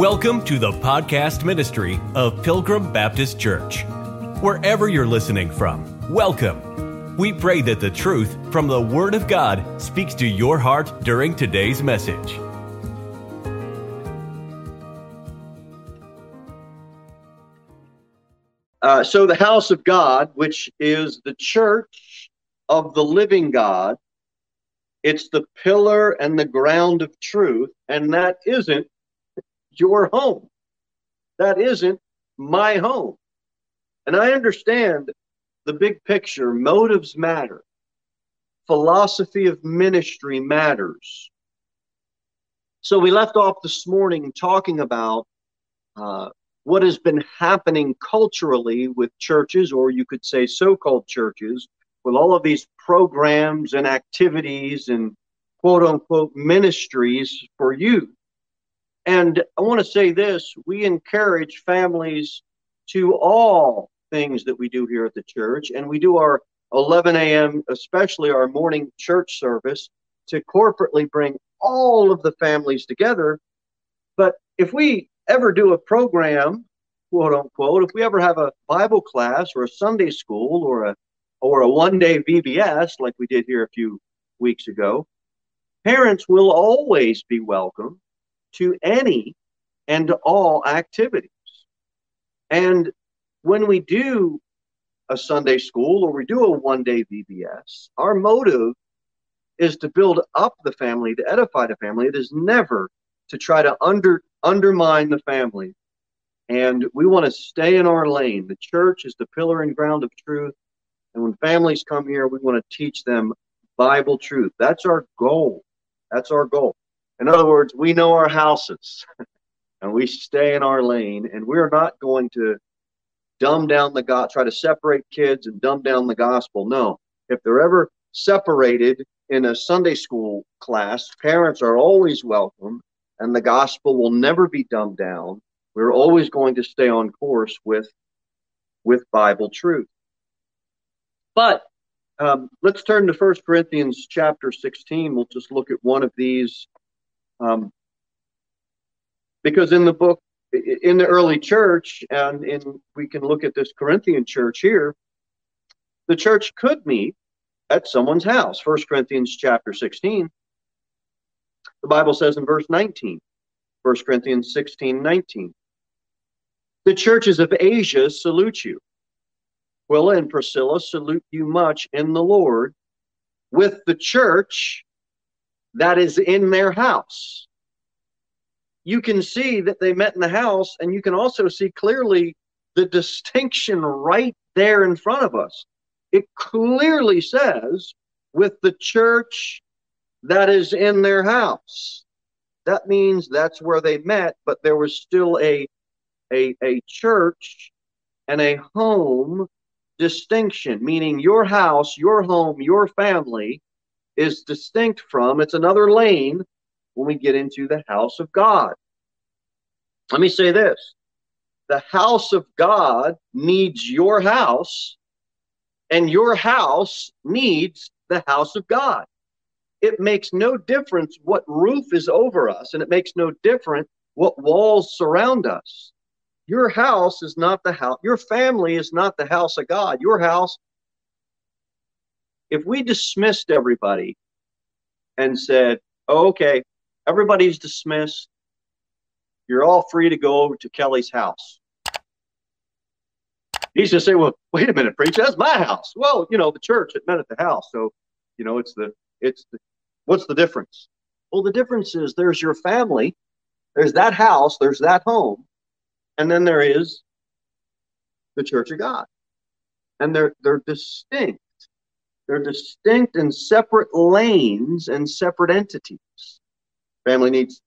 Welcome to the podcast ministry of Pilgrim Baptist Church. Wherever you're listening from, welcome. We pray that the truth from the Word of God speaks to your heart during today's message. Uh, so, the house of God, which is the church of the living God, it's the pillar and the ground of truth, and that isn't your home. That isn't my home. And I understand the big picture. Motives matter. Philosophy of ministry matters. So we left off this morning talking about uh, what has been happening culturally with churches, or you could say so called churches, with all of these programs and activities and quote unquote ministries for youth. And I want to say this we encourage families to all things that we do here at the church, and we do our 11 a.m., especially our morning church service, to corporately bring all of the families together. But if we ever do a program, quote unquote, if we ever have a Bible class or a Sunday school or a or a one day VBS like we did here a few weeks ago, parents will always be welcome to any and all activities. And when we do a Sunday school or we do a one day VBS, our motive is to build up the family, to edify the family. It is never to try to under undermine the family. And we want to stay in our lane. The church is the pillar and ground of truth. And when families come here, we want to teach them Bible truth. That's our goal. That's our goal. In other words, we know our houses and we stay in our lane, and we're not going to dumb down the God, try to separate kids and dumb down the gospel. No. If they're ever separated in a Sunday school class, parents are always welcome, and the gospel will never be dumbed down. We're always going to stay on course with with Bible truth. But um, let's turn to First Corinthians chapter 16. We'll just look at one of these um, because in the book, in the early church, and in we can look at this Corinthian church here, the church could meet at someone's house. First Corinthians chapter 16. The Bible says in verse 19, 1 Corinthians 16, 19. The churches of Asia salute you. Aquila and Priscilla salute you much in the Lord with the church that is in their house. You can see that they met in the house, and you can also see clearly the distinction right there in front of us. It clearly says, with the church that is in their house. That means that's where they met, but there was still a, a, a church and a home distinction, meaning your house, your home, your family is distinct from, it's another lane when we get into the house of God. Let me say this the house of God needs your house, and your house needs the house of God. It makes no difference what roof is over us, and it makes no difference what walls surround us. Your house is not the house, your family is not the house of God. Your house if we dismissed everybody and said, oh, okay, everybody's dismissed, you're all free to go over to Kelly's house. He's just say, well, wait a minute, preacher, that's my house. Well, you know, the church it met at the house, so you know, it's the it's the what's the difference? Well, the difference is there's your family, there's that house, there's that home, and then there is the Church of God, and they're they're distinct. They're distinct and separate lanes and separate entities. Family needs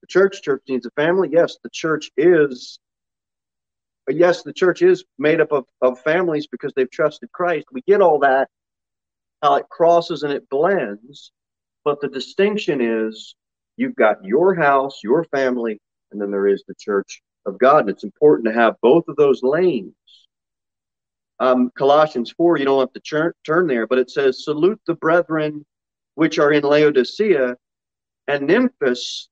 the church, church needs a family. Yes, the church is yes, the church is made up of, of families because they've trusted Christ. We get all that, how it crosses and it blends. But the distinction is you've got your house, your family, and then there is the church of God. And it's important to have both of those lanes um, Colossians 4, you don't have to turn, turn there, but it says, Salute the brethren which are in Laodicea and Nymphas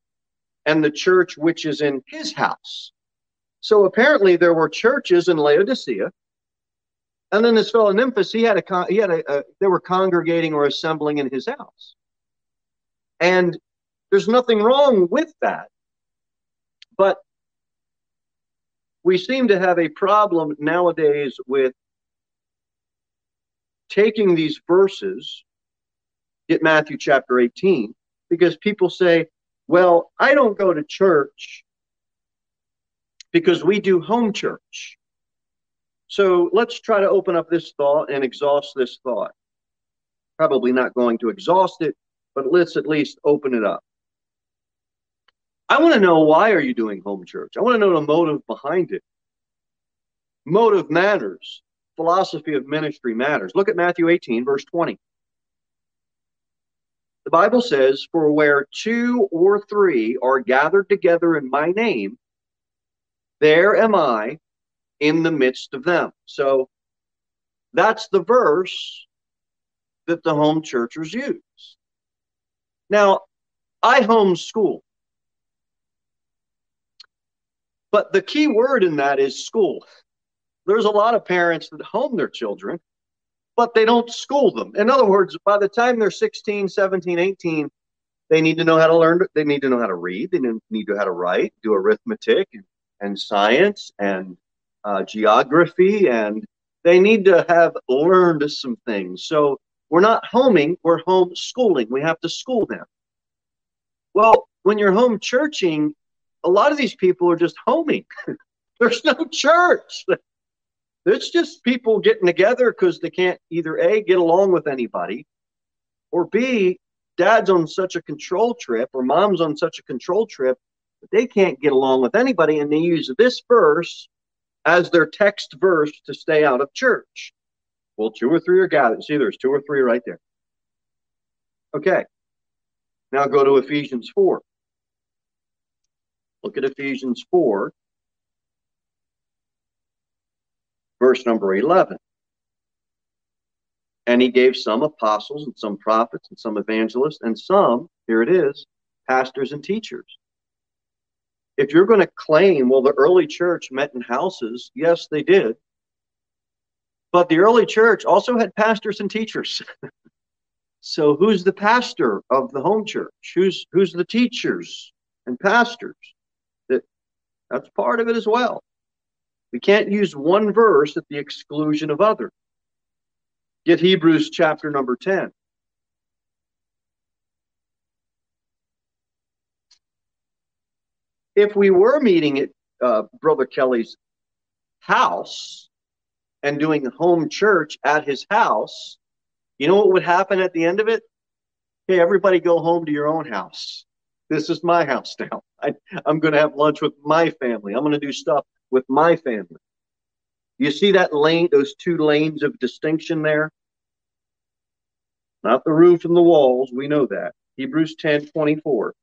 and the church which is in his house. So apparently there were churches in Laodicea. And then this fellow Nymphas, he had a he had a, a they were congregating or assembling in his house. And there's nothing wrong with that. But we seem to have a problem nowadays with taking these verses, get Matthew chapter 18, because people say, well, I don't go to church because we do home church. So let's try to open up this thought and exhaust this thought. Probably not going to exhaust it, but let's at least open it up. I want to know why are you doing home church? I want to know the motive behind it. Motive matters. Philosophy of ministry matters. Look at Matthew 18, verse 20. The Bible says, For where two or three are gathered together in my name, there am I in the midst of them. So that's the verse that the home churchers use. Now, I homeschool. But the key word in that is school. There's a lot of parents that home their children, but they don't school them. In other words, by the time they're 16, 17, 18, they need to know how to learn. They need to know how to read. They need to know how to write, do arithmetic and, and science and uh, geography, and they need to have learned some things. So we're not homing, we're homeschooling. We have to school them. Well, when you're home churching, a lot of these people are just homing. There's no church. It's just people getting together because they can't either A, get along with anybody, or B, dad's on such a control trip or mom's on such a control trip that they can't get along with anybody. And they use this verse as their text verse to stay out of church. Well, two or three are gathered. See, there's two or three right there. Okay. Now go to Ephesians 4. Look at Ephesians 4, verse number 11. And he gave some apostles and some prophets and some evangelists and some, here it is, pastors and teachers. If you're going to claim, well, the early church met in houses, yes, they did. But the early church also had pastors and teachers. so who's the pastor of the home church? Who's who's the teachers and pastors? That That's part of it as well. We can't use one verse at the exclusion of others. Get Hebrews chapter number 10. If we were meeting at uh, Brother Kelly's house and doing home church at his house, you know what would happen at the end of it? Hey, everybody go home to your own house. This is my house now. I, I'm going to have lunch with my family. I'm going to do stuff with my family. You see that lane, those two lanes of distinction there? Not the roof and the walls. We know that. Hebrews 10 24.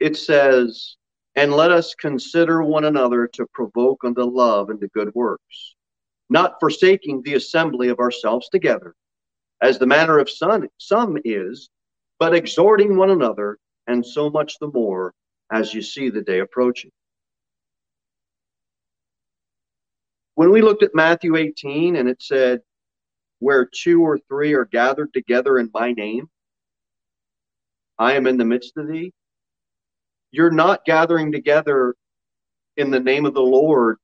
It says, And let us consider one another to provoke unto love and to good works, not forsaking the assembly of ourselves together, as the manner of some, some is, but exhorting one another, and so much the more as you see the day approaching. When we looked at Matthew 18 and it said, Where two or three are gathered together in my name, I am in the midst of thee. You're not gathering together in the name of the Lord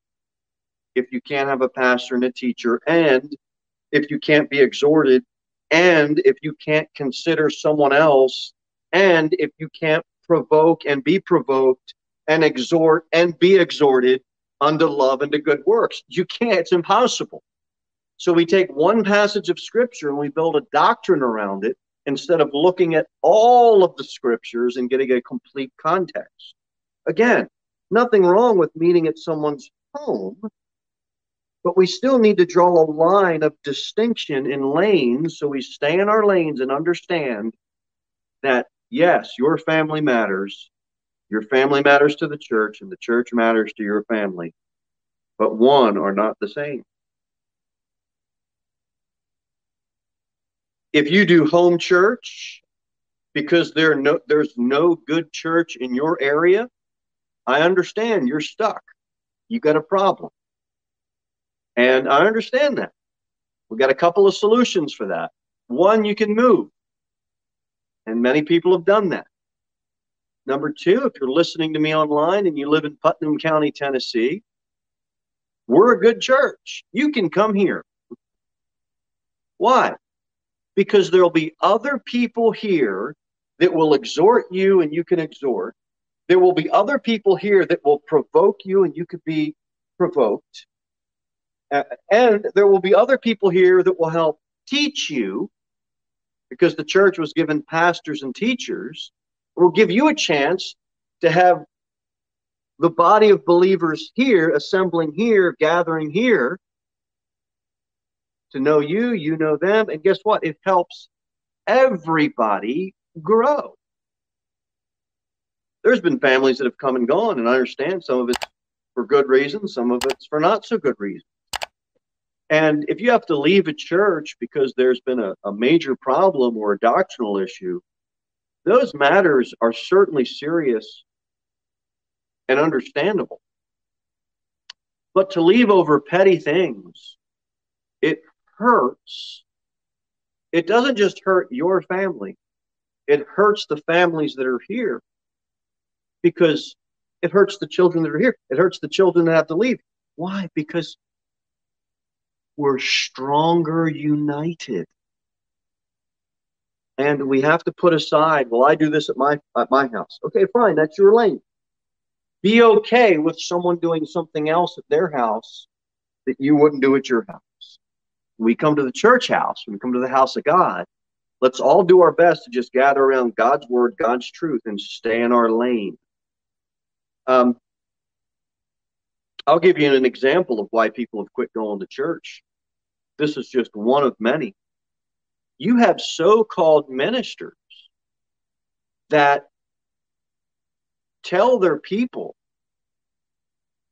if you can't have a pastor and a teacher, and if you can't be exhorted and if you can't consider someone else, and if you can't provoke and be provoked and exhort and be exhorted unto love and to good works, you can't, it's impossible. So we take one passage of scripture and we build a doctrine around it instead of looking at all of the scriptures and getting a complete context. Again, nothing wrong with meeting at someone's home but we still need to draw a line of distinction in lanes so we stay in our lanes and understand that, yes, your family matters. Your family matters to the church, and the church matters to your family. But one are not the same. If you do home church because there no, there's no good church in your area, I understand you're stuck. You've got a problem. And I understand that. We've got a couple of solutions for that. One, you can move. And many people have done that. Number two, if you're listening to me online and you live in Putnam County, Tennessee, we're a good church. You can come here. Why? Because there'll be other people here that will exhort you and you can exhort. There will be other people here that will provoke you and you could be provoked. And there will be other people here that will help teach you because the church was given pastors and teachers will give you a chance to have the body of believers here assembling here gathering here to know you you know them and guess what? It helps everybody grow. There's been families that have come and gone and i understand some of it's for good reasons some of it's for not so good reasons and if you have to leave a church because there's been a, a major problem or a doctrinal issue, those matters are certainly serious and understandable. But to leave over petty things, it hurts. It doesn't just hurt your family, it hurts the families that are here because it hurts the children that are here. It hurts the children that have to leave. Why? Because we're stronger united. And we have to put aside, well, I do this at my at my house. Okay, fine, that's your lane. Be okay with someone doing something else at their house that you wouldn't do at your house. we come to the church house, we come to the house of God, let's all do our best to just gather around God's word, God's truth, and stay in our lane. Um, I'll give you an example of why people have quit going to church. This is just one of many. You have so called ministers that tell their people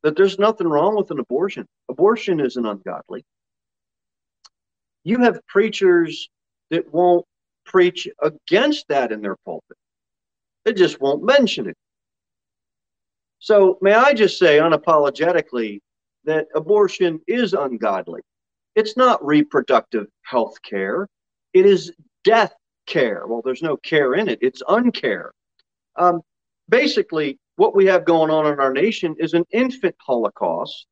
that there's nothing wrong with an abortion. Abortion isn't ungodly. You have preachers that won't preach against that in their pulpit, they just won't mention it. So, may I just say unapologetically that abortion is ungodly. It's not reproductive health care, it is death care. Well, there's no care in it, it's uncare. Um, basically, what we have going on in our nation is an infant holocaust,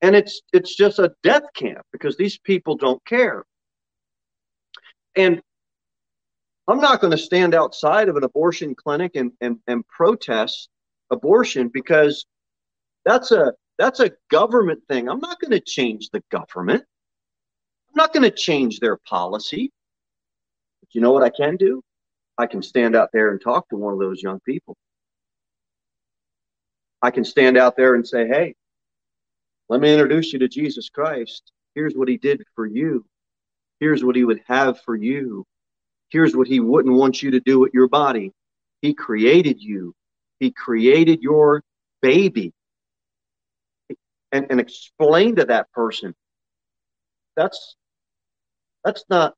and it's it's just a death camp because these people don't care. And I'm not going to stand outside of an abortion clinic and, and, and protest abortion because that's a that's a government thing. I'm not going to change the government. I'm not going to change their policy. But you know what I can do? I can stand out there and talk to one of those young people. I can stand out there and say, "Hey, let me introduce you to Jesus Christ. Here's what he did for you. Here's what he would have for you. Here's what he wouldn't want you to do with your body. He created you. He created your baby. And, and explain to that person that's that's not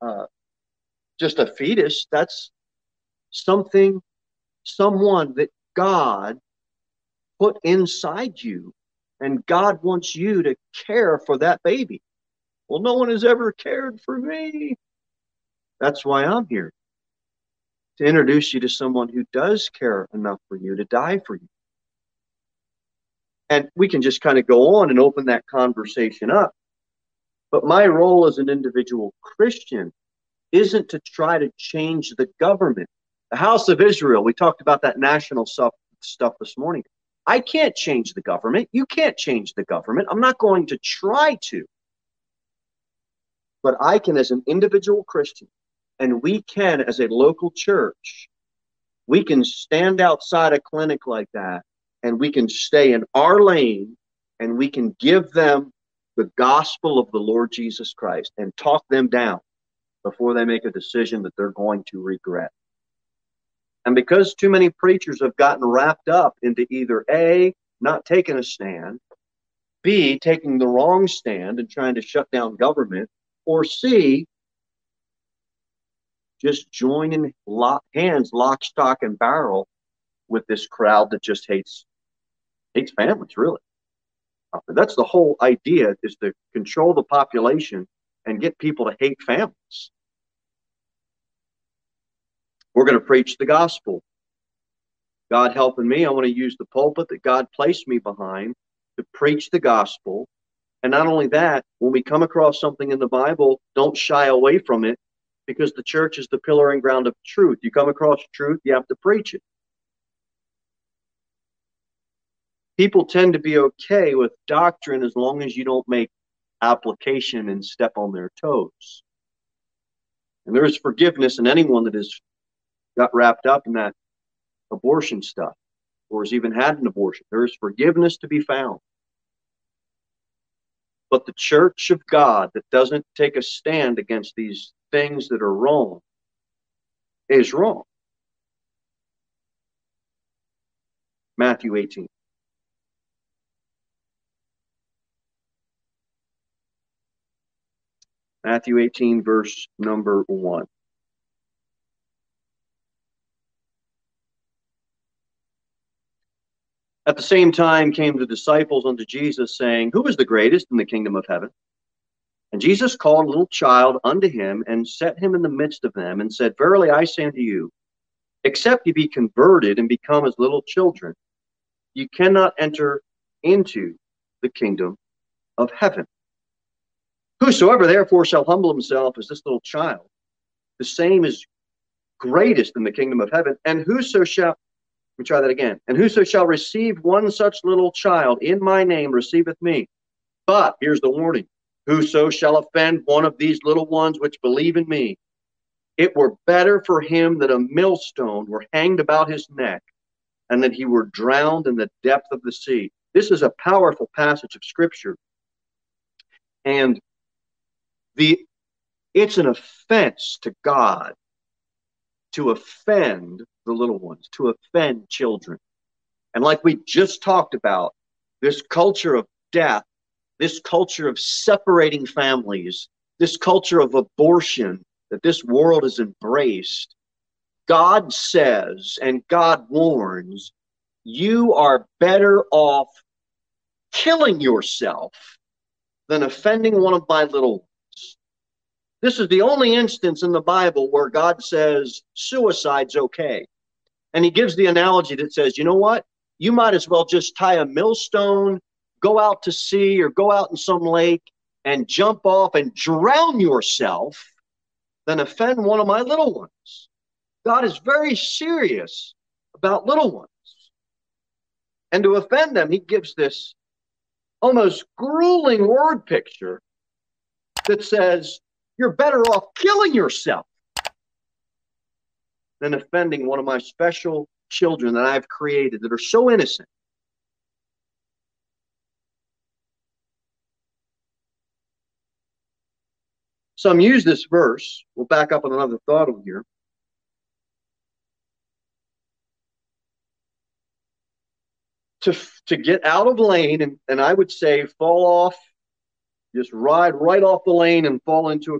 uh, just a fetus. That's something, someone that God put inside you, and God wants you to care for that baby. Well, no one has ever cared for me. That's why I'm here to introduce you to someone who does care enough for you to die for you. And we can just kind of go on and open that conversation up. But my role as an individual Christian isn't to try to change the government. The House of Israel, we talked about that national stuff, stuff this morning. I can't change the government. You can't change the government. I'm not going to try to. But I can, as an individual Christian, and we can, as a local church, we can stand outside a clinic like that and we can stay in our lane and we can give them the gospel of the Lord Jesus Christ and talk them down before they make a decision that they're going to regret. And because too many preachers have gotten wrapped up into either A, not taking a stand, B, taking the wrong stand and trying to shut down government, or C, just joining lock, hands, lock, stock, and barrel with this crowd that just hates hates families, really. That's the whole idea is to control the population and get people to hate families. We're going to preach the gospel. God helping me, I want to use the pulpit that God placed me behind to preach the gospel. And not only that, when we come across something in the Bible, don't shy away from it because the church is the pillar and ground of truth. You come across truth, you have to preach it. People tend to be okay with doctrine as long as you don't make application and step on their toes. And there is forgiveness in anyone that has got wrapped up in that abortion stuff or has even had an abortion. There is forgiveness to be found. But the church of God that doesn't take a stand against these things that are wrong is wrong. Matthew 18. Matthew 18, verse number 1. At the same time came the disciples unto Jesus, saying, Who is the greatest in the kingdom of heaven? And Jesus called a little child unto him and set him in the midst of them and said, Verily I say unto you, except ye be converted and become as little children, you cannot enter into the kingdom of heaven. Whosoever therefore shall humble himself as this little child, the same is greatest in the kingdom of heaven. And whoso shall, let me try that again, and whoso shall receive one such little child in my name receiveth me. But here's the warning Whoso shall offend one of these little ones which believe in me, it were better for him that a millstone were hanged about his neck and that he were drowned in the depth of the sea. This is a powerful passage of scripture. And the it's an offense to God to offend the little ones, to offend children. And like we just talked about, this culture of death this culture of separating families, this culture of abortion that this world has embraced, God says and God warns, you are better off killing yourself than offending one of my little. This is the only instance in the Bible where God says suicide's okay. And he gives the analogy that says, you know what? You might as well just tie a millstone go out to sea or go out in some lake and jump off and drown yourself than offend one of my little ones. God is very serious about little ones. And to offend them, he gives this almost grueling word picture that says, You're better off killing yourself than offending one of my special children that I've created that are so innocent Some use this verse. We'll back up on another thought over here. To, to get out of lane and, and I would say fall off, just ride right off the lane and fall into a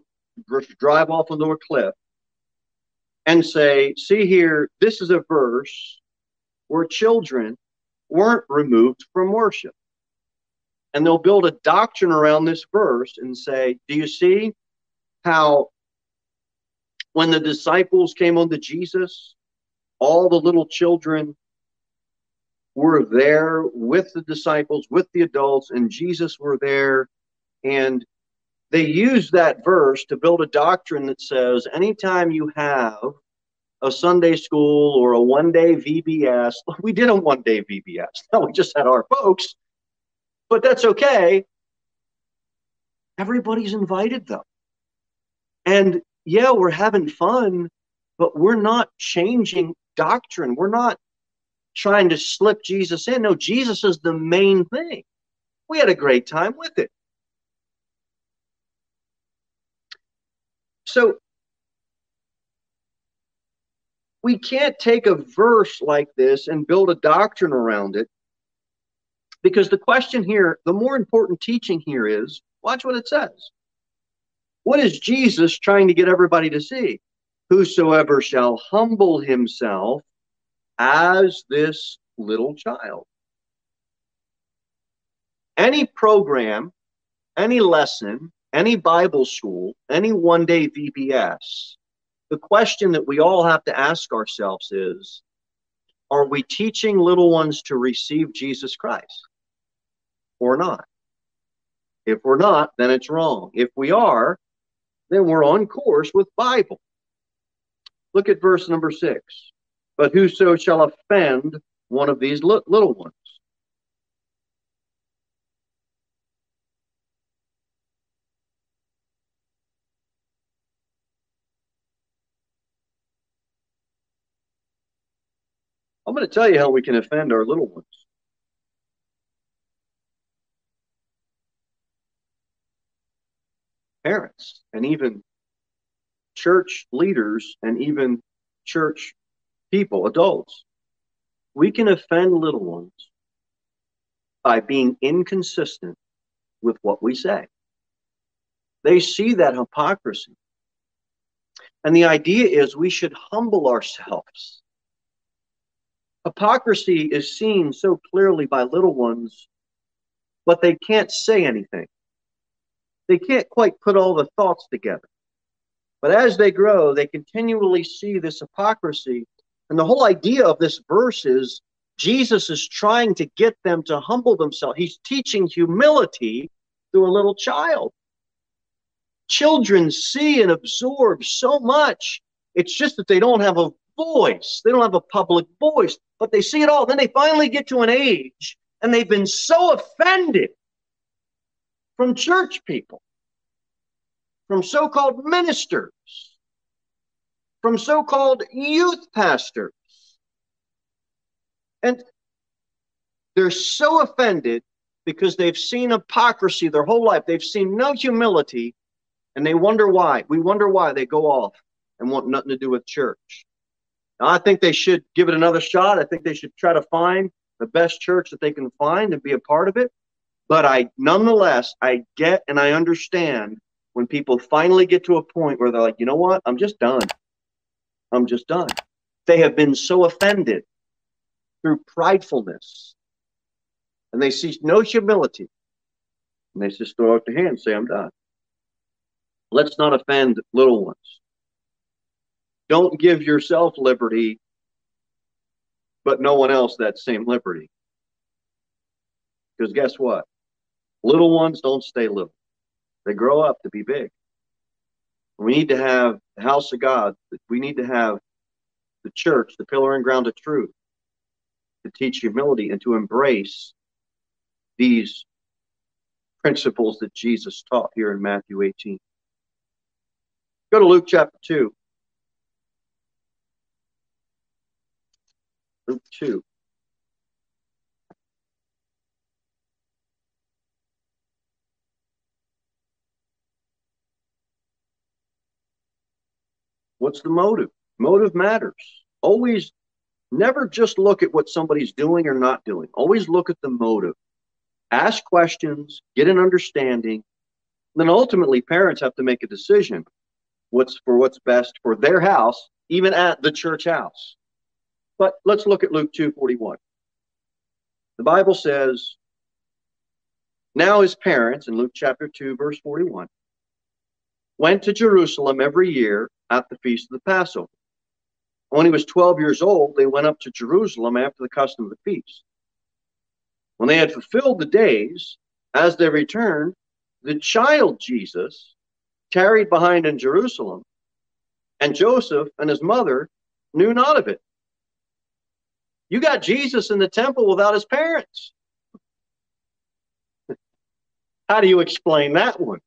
drive off into a cliff and say, see here, this is a verse where children weren't removed from worship. And they'll build a doctrine around this verse and say, do you see? how when the disciples came unto Jesus, all the little children were there with the disciples, with the adults, and Jesus were there. And they use that verse to build a doctrine that says anytime you have a Sunday school or a one day VBS, we did a one day VBS. No, we just had our folks, but that's okay. Everybody's invited, though. And yeah, we're having fun, but we're not changing doctrine. We're not trying to slip Jesus in. No, Jesus is the main thing. We had a great time with it. So we can't take a verse like this and build a doctrine around it because the question here, the more important teaching here is watch what it says. What is Jesus trying to get everybody to see? whosoever shall humble himself as this little child. Any program, any lesson, any Bible school, any one day VBS, the question that we all have to ask ourselves is Are we teaching little ones to receive Jesus Christ or not? If we're not, then it's wrong. If we are, then we're on course with Bible. Look at verse number six. But whoso shall offend one of these little ones. Going to tell you how we can offend our little ones. Parents and even church leaders and even church people, adults, we can offend little ones by being inconsistent with what we say. They see that hypocrisy. And the idea is we should humble ourselves. Hypocrisy is seen so clearly by little ones, but they can't say anything. They can't quite put all the thoughts together. But as they grow, they continually see this hypocrisy. And the whole idea of this verse is Jesus is trying to get them to humble themselves. He's teaching humility through a little child. Children see and absorb so much. It's just that they don't have a voice. They don't have a public voice, but they see it all. Then they finally get to an age and they've been so offended from church people from so called ministers, from so called youth pastors. And they're so offended because they've seen hypocrisy their whole life. They've seen no humility, and they wonder why. We wonder why they go off and want nothing to do with church. I think they should give it another shot. I think they should try to find the best church that they can find and be a part of it. But I, nonetheless, I get and I understand when people finally get to a point where they're like, you know what? I'm just done. I'm just done. They have been so offended through pridefulness and they see no humility. And they just throw out their hand and say, I'm done. Let's not offend little ones. Don't give yourself liberty, but no one else that same liberty. Because guess what? Little ones don't stay little. They grow up to be big. We need to have the house of God. We need to have the church, the pillar and ground of truth, to teach humility and to embrace these principles that Jesus taught here in Matthew 18. Go to Luke chapter 2. Luke 2. What's the motive? Motive matters. Always, never just look at what somebody's doing or not doing. Always look at the motive. Ask questions, get an understanding. Then ultimately, parents have to make a decision what's for what's best for their house, even at the church house. But let's look at Luke 2:41. The Bible says, Now his parents, in Luke chapter 2, verse 41, went to Jerusalem every year at the feast of the Passover. When he was 12 years old, they went up to Jerusalem after the custom of the feast. When they had fulfilled the days, as they returned, the child Jesus tarried behind in Jerusalem, and Joseph and his mother knew not of it. You got Jesus in the temple without his parents. How do you explain that one?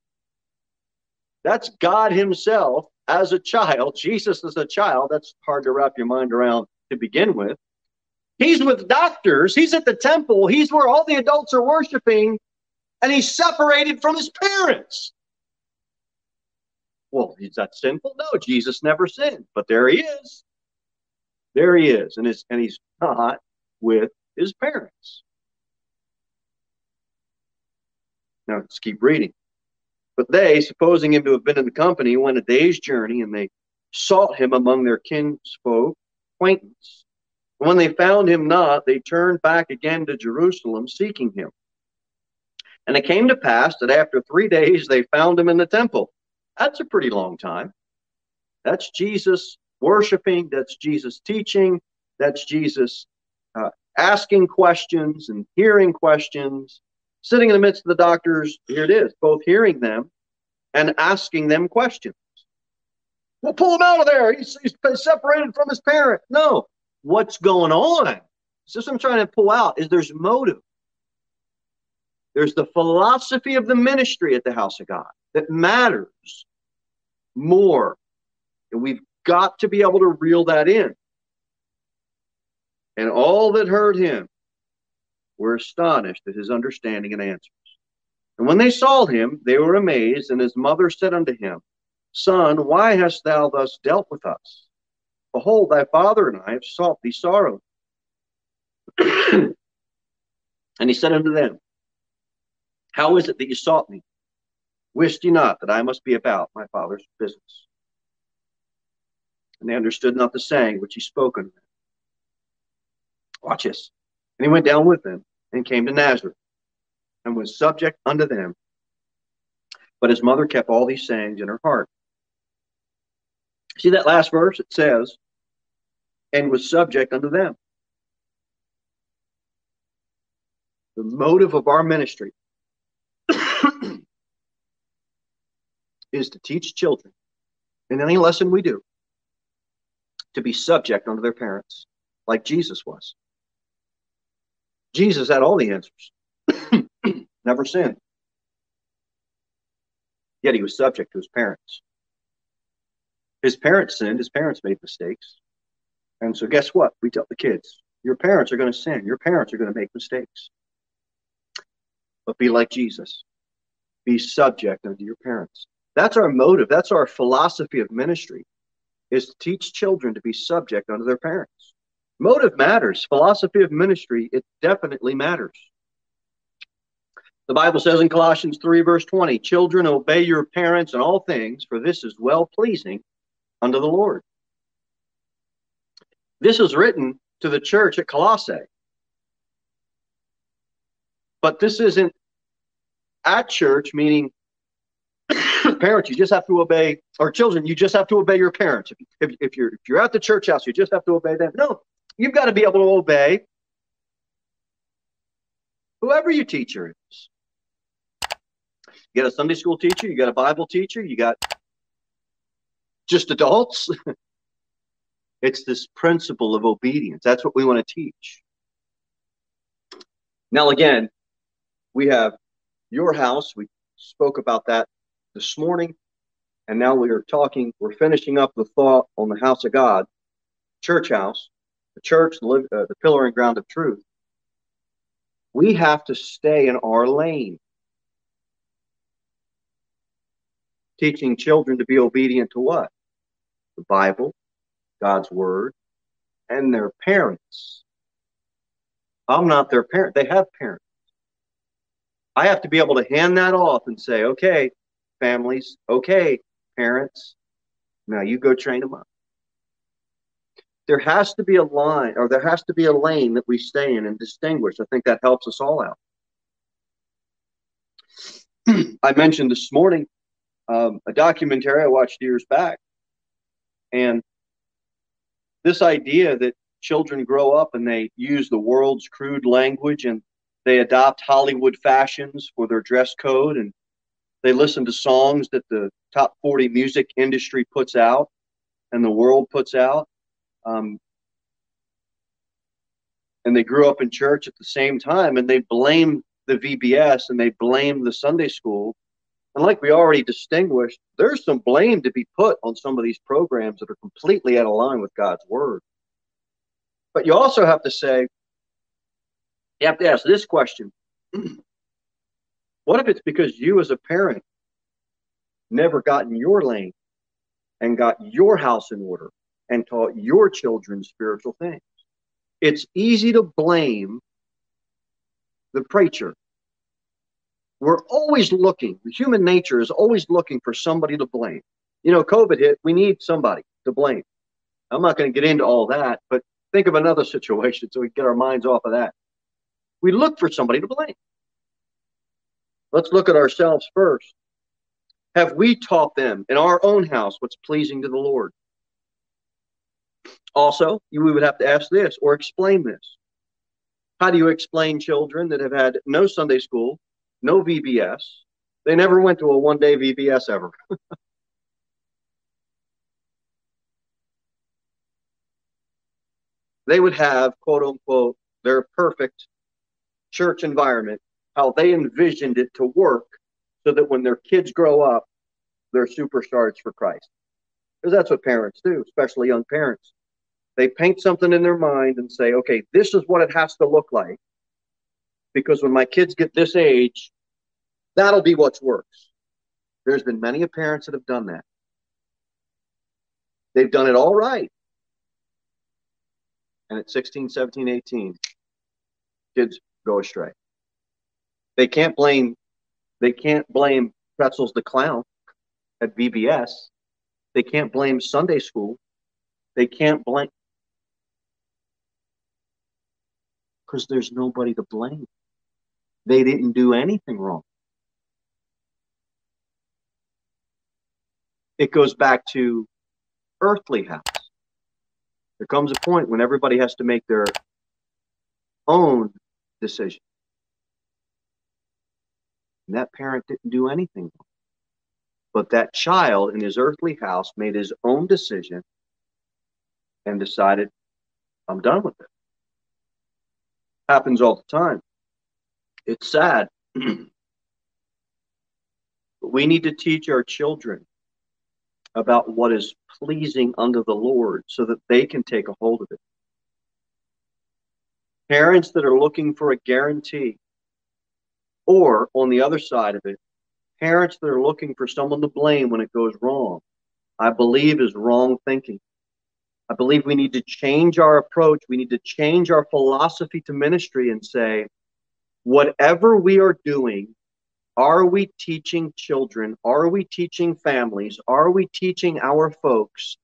That's God Himself as a child, Jesus as a child, that's hard to wrap your mind around to begin with. He's with doctors, he's at the temple, he's where all the adults are worshiping, and he's separated from his parents. Well, is that sinful? No, Jesus never sinned, but there he is. There he is, and, it's and he's not with his parents. Now let's keep reading. But they, supposing him to have been in the company, went a day's journey, and they sought him among their kinsfolk, acquaintance. And when they found him not, they turned back again to Jerusalem, seeking him. And it came to pass that after three days they found him in the temple. That's a pretty long time. That's Jesus worshiping, that's Jesus teaching, that's Jesus uh, asking questions and hearing questions, sitting in the midst of the doctors. Here it is, both hearing them and asking them questions. Well, pull him out of there. He's, he's separated from his parent. No, what's going on? So what I'm trying to pull out is there's motive. There's the philosophy of the ministry at the house of God that matters more. And we've got to be able to reel that in. And all that heard him were astonished at his understanding and answers. And when they saw him, they were amazed. And his mother said unto him, Son, why hast thou thus dealt with us? Behold, thy father and I have sought thee sorrow. and he said unto them, How is it that you sought me? Wist ye not that I must be about my father's business? And they understood not the saying which he spoke unto them. Watch this. And he went down with them and came to Nazareth and was subject unto them. But his mother kept all these sayings in her heart. See that last verse? It says, and was subject unto them. The motive of our ministry is to teach children in any lesson we do to be subject unto their parents, like Jesus was. Jesus had all the answers, never sinned. Yet he was subject to his parents. His parents sinned, his parents made mistakes. And so, guess what? We tell the kids your parents are going to sin, your parents are going to make mistakes. But be like Jesus, be subject unto your parents. That's our motive, that's our philosophy of ministry, is to teach children to be subject unto their parents. Motive matters. Philosophy of ministry, it definitely matters. The Bible says in Colossians 3, verse 20, Children, obey your parents in all things, for this is well pleasing unto the Lord. This is written to the church at Colossae. But this isn't at church, meaning parents, you just have to obey, or children, you just have to obey your parents. If, if, if, you're, if you're at the church house, you just have to obey them. No, You've got to be able to obey whoever your teacher is. You got a Sunday school teacher, you got a Bible teacher, you got just adults. it's this principle of obedience. That's what we want to teach. Now, again, we have your house. We spoke about that this morning. And now we are talking, we're finishing up the thought on the house of God, church house the church, the, uh, the pillar and ground of truth, we have to stay in our lane. Teaching children to be obedient to what? The Bible, God's Word, and their parents. I'm not their parent. They have parents. I have to be able to hand that off and say, okay, families, okay, parents, now you go train them up there has to be a line or there has to be a lane that we stay in and distinguish. I think that helps us all out. I mentioned this morning um, a documentary I watched years back, and this idea that children grow up and they use the world's crude language and they adopt Hollywood fashions for their dress code and they listen to songs that the top 40 music industry puts out and the world puts out um, and they grew up in church at the same time, and they blame the VBS and they blame the Sunday school. And like we already distinguished, there's some blame to be put on some of these programs that are completely out of line with God's word. But you also have to say, you have to ask this question What if it's because you, as a parent, never got in your lane and got your house in order and taught your children spiritual things. It's easy to blame the preacher. We're always looking, human nature is always looking for somebody to blame. You know, COVID hit, we need somebody. to blame. I'm not going to get into all that, but think of another situation so we get our minds off of that. We look for somebody to blame. Let's look at ourselves first. Have we taught them in our own house what's pleasing to the Lord? Also, we would have to ask this or explain this. How do you explain children that have had no Sunday school, no VBS? They never went to a one day VBS ever. they would have, quote unquote, their perfect church environment, how they envisioned it to work so that when their kids grow up, they're superstars for Christ. Because that's what parents do, especially young parents. They paint something in their mind and say, okay, this is what it has to look like. Because when my kids get this age, that'll be what works. There's been many parents that have done that. They've done it all right. And at 16, 17, 18, kids go astray. They can't blame they can't blame Pretzels the clown at VBS. They can't blame Sunday school. They can't blame because there's nobody to blame. They didn't do anything wrong. It goes back to earthly house. There comes a point when everybody has to make their own decision. And that parent didn't do anything. But that child in his earthly house made his own decision and decided, I'm done with it. Happens all the time. It's sad. but we need to teach our children about what is pleasing unto the Lord so that they can take a hold of it. Parents that are looking for a guarantee, or on the other side of it, parents that are looking for someone to blame when it goes wrong, I believe is wrong thinking. I believe we need to change our approach. We need to change our philosophy to ministry and say, whatever we are doing, are we teaching children? Are we teaching families? Are we teaching our folks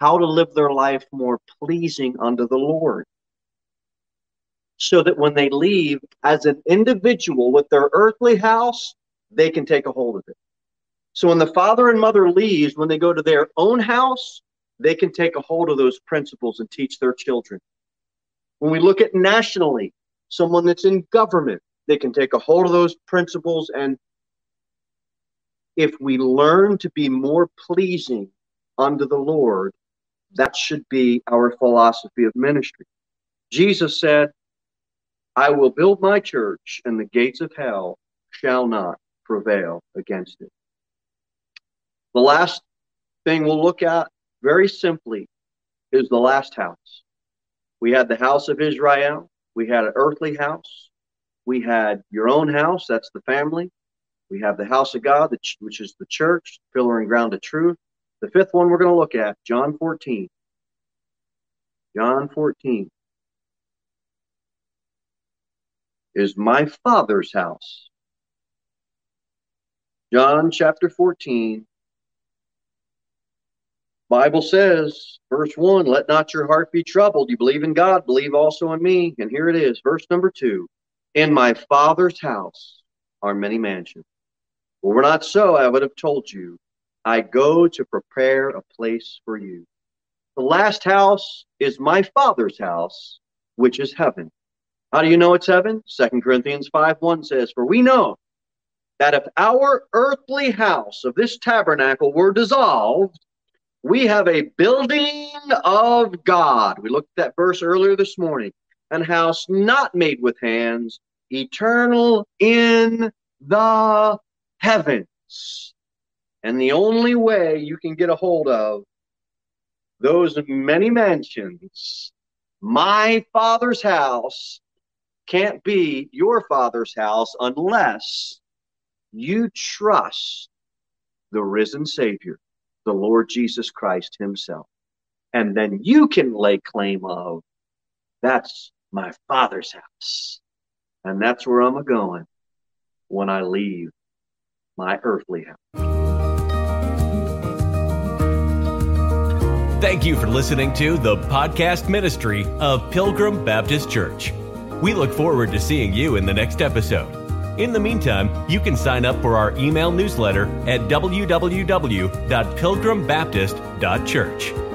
how to live their life more pleasing unto the Lord? So that when they leave as an individual with their earthly house, they can take a hold of it. So when the father and mother leaves, when they go to their own house, they can take a hold of those principles and teach their children. When we look at nationally, someone that's in government, they can take a hold of those principles. And if we learn to be more pleasing unto the Lord, that should be our philosophy of ministry. Jesus said, I will build my church, and the gates of hell shall not prevail against it. The last thing we'll look at very simply is the last house. We had the house of Israel, we had an earthly house, we had your own house, that's the family. We have the house of God, which is the church, pillar and ground of truth. The fifth one we're going to look at, John 14. John 14 is my Father's house. John chapter 14. Bible says, verse 1, let not your heart be troubled. You believe in God, believe also in me. And here it is, verse number 2. In my Father's house are many mansions. Well, we're not so, I would have told you. I go to prepare a place for you. The last house is my Father's house, which is heaven. How do you know it's heaven? Second Corinthians 5 1 says, For we know that if our earthly house of this tabernacle were dissolved, we have a building of God. We looked at that verse earlier this morning and house not made with hands, eternal in the heavens. And the only way you can get a hold of those many mansions, my father's house, can't be your father's house unless you trust the risen Savior, the Lord Jesus Christ Himself. And then you can lay claim of that's my father's house. And that's where I'm going when I leave my earthly house. Thank you for listening to the podcast ministry of Pilgrim Baptist Church. We look forward to seeing you in the next episode. In the meantime, you can sign up for our email newsletter at www.pilgrimbaptist.church.